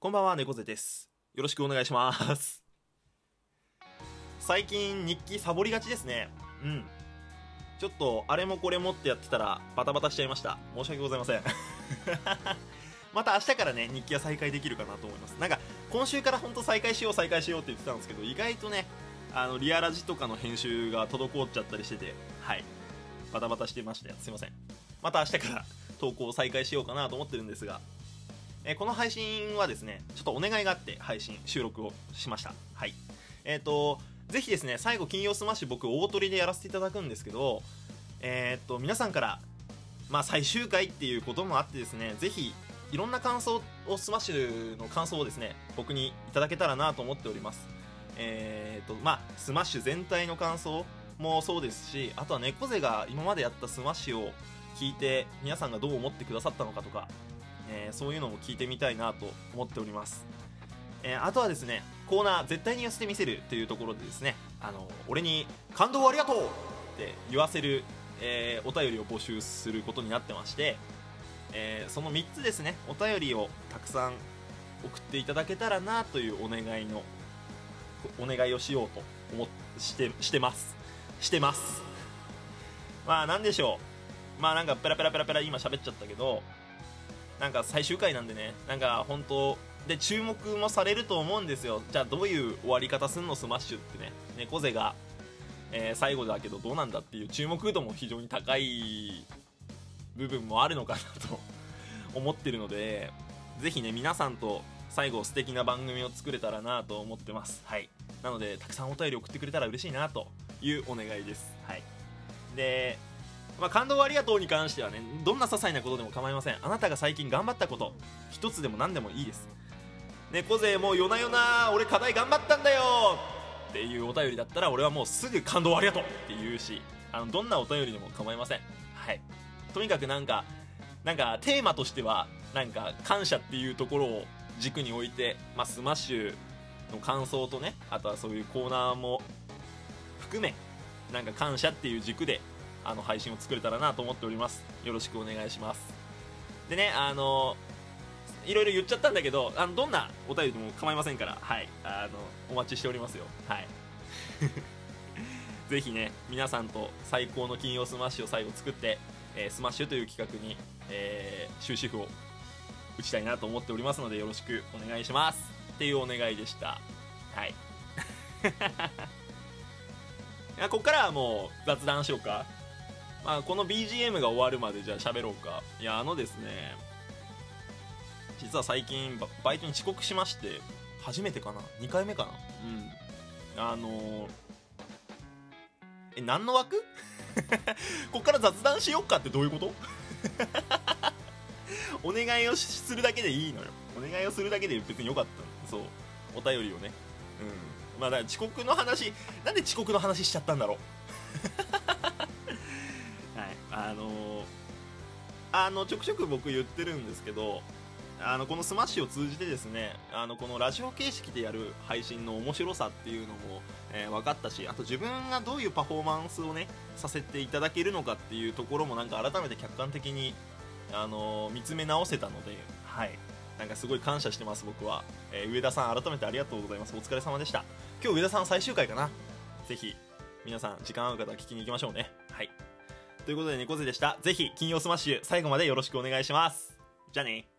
こんばんは、猫背です。よろしくお願いします。最近日記サボりがちですね。うん。ちょっと、あれもこれもってやってたら、バタバタしちゃいました。申し訳ございません。また明日からね、日記は再開できるかなと思います。なんか、今週から本当再開しよう、再開しようって言ってたんですけど、意外とね、あの、リアラジとかの編集が滞っちゃったりしてて、はい。バタバタしてましたよ。すいません。また明日から投稿を再開しようかなと思ってるんですが、えこの配信はですね、ちょっとお願いがあって配信、収録をしました。はい。えっ、と、ぜひですね、最後、金曜スマッシュ僕、大トリでやらせていただくんですけど、えっ、と、皆さんから、まあ、最終回っていうこともあってですね、ぜひ、いろんな感想を、スマッシュの感想をですね、僕にいただけたらなと思っております。えっ、と、まあ、スマッシュ全体の感想もそうですし、あとは猫背が今までやったスマッシュを聞いて、皆さんがどう思ってくださったのかとか、えーそういうのも聞いてみたいなと思っております、えーあとはですねコーナー絶対に寄せてみせるというところでですねあの俺に感動をありがとうって言わせる、えーお便りを募集することになってまして、えその3つですねお便りをたくさん送っていただけたらなというお願いのお願いをしようと思してしてます。してます。まあなんでしょう。まあなんかペラペラペラペラ今喋っちゃったけどなんか最終回なんでねなんか本当で注目もされると思うんですよ。じゃあどういう終わり方すんのスマッシュってね。猫背が、えー最後だけどどうなんだっていう注目度も非常に高い部分もあるのかなと 思ってるのでぜひね皆さんと最後素敵な番組を作れたらなと思ってます。はい。なのでたくさんお便り送ってくれたら嬉しいなというお願いです。はい。でまあ、感動ありがとうに関してはねどんな些細なことでも構いません。あなたが最近頑張ったこと一つでも何でもいいです。猫背もう夜な夜な俺課題頑張ったんだよっていうお便りだったら俺はもうすぐ感動ありがとうって言うしあのどんなお便りでも構いません。はい。とにかくなんかなんかテーマとしてはなんか感謝っていうところを軸に置いて、まあ、スマッシュの感想とねあとはそういうコーナーも含めなんか感謝っていう軸であの配信を作れたらなと思っております。よろしくお願いします。でねあのいろいろ言っちゃったんだけどあのどんなお便りでも構いませんからはいあのお待ちしておりますよ。はい。ぜひね皆さんと最高の金曜スマッシュを最後作って、えースマッシュという企画に、えー終止符を打ちたいなと思っておりますのでよろしくお願いします。っていうお願いでした。はい。いここからはもう雑談しようか。まあ、この BGM が終わるまでじゃあ喋ろうか。いやあのですね実は最近バ、バイトに遅刻しまして初めてかな？2回目かな？うん。あのーえ何の枠？こっから雑談しよっかってどういうこと？お願いをしするだけでいいのよ。お願いをするだけで別によかったの。そう。お便りをね。うん。まあだから遅刻の話なんで遅刻の話しちゃったんだろう？はい、あのーあのちょくちょく僕言ってるんですけどあのこのスマッシュを通じてですねあのこのラジオ形式でやる配信の面白さっていうのも、えー分かったしあと自分がどういうパフォーマンスをねさせていただけるのかっていうところもなんか改めて客観的に、あのー見つめ直せたので、はい、なんかすごい感謝してます僕は、えー上田さん改めてありがとうございます。お疲れ様でした。今日上田さん最終回かな。ぜひ皆さん時間合う方は聞きに行きましょうね。はいということで猫背でした。ぜひ金曜スマッシュ最後までよろしくお願いします。じゃあね。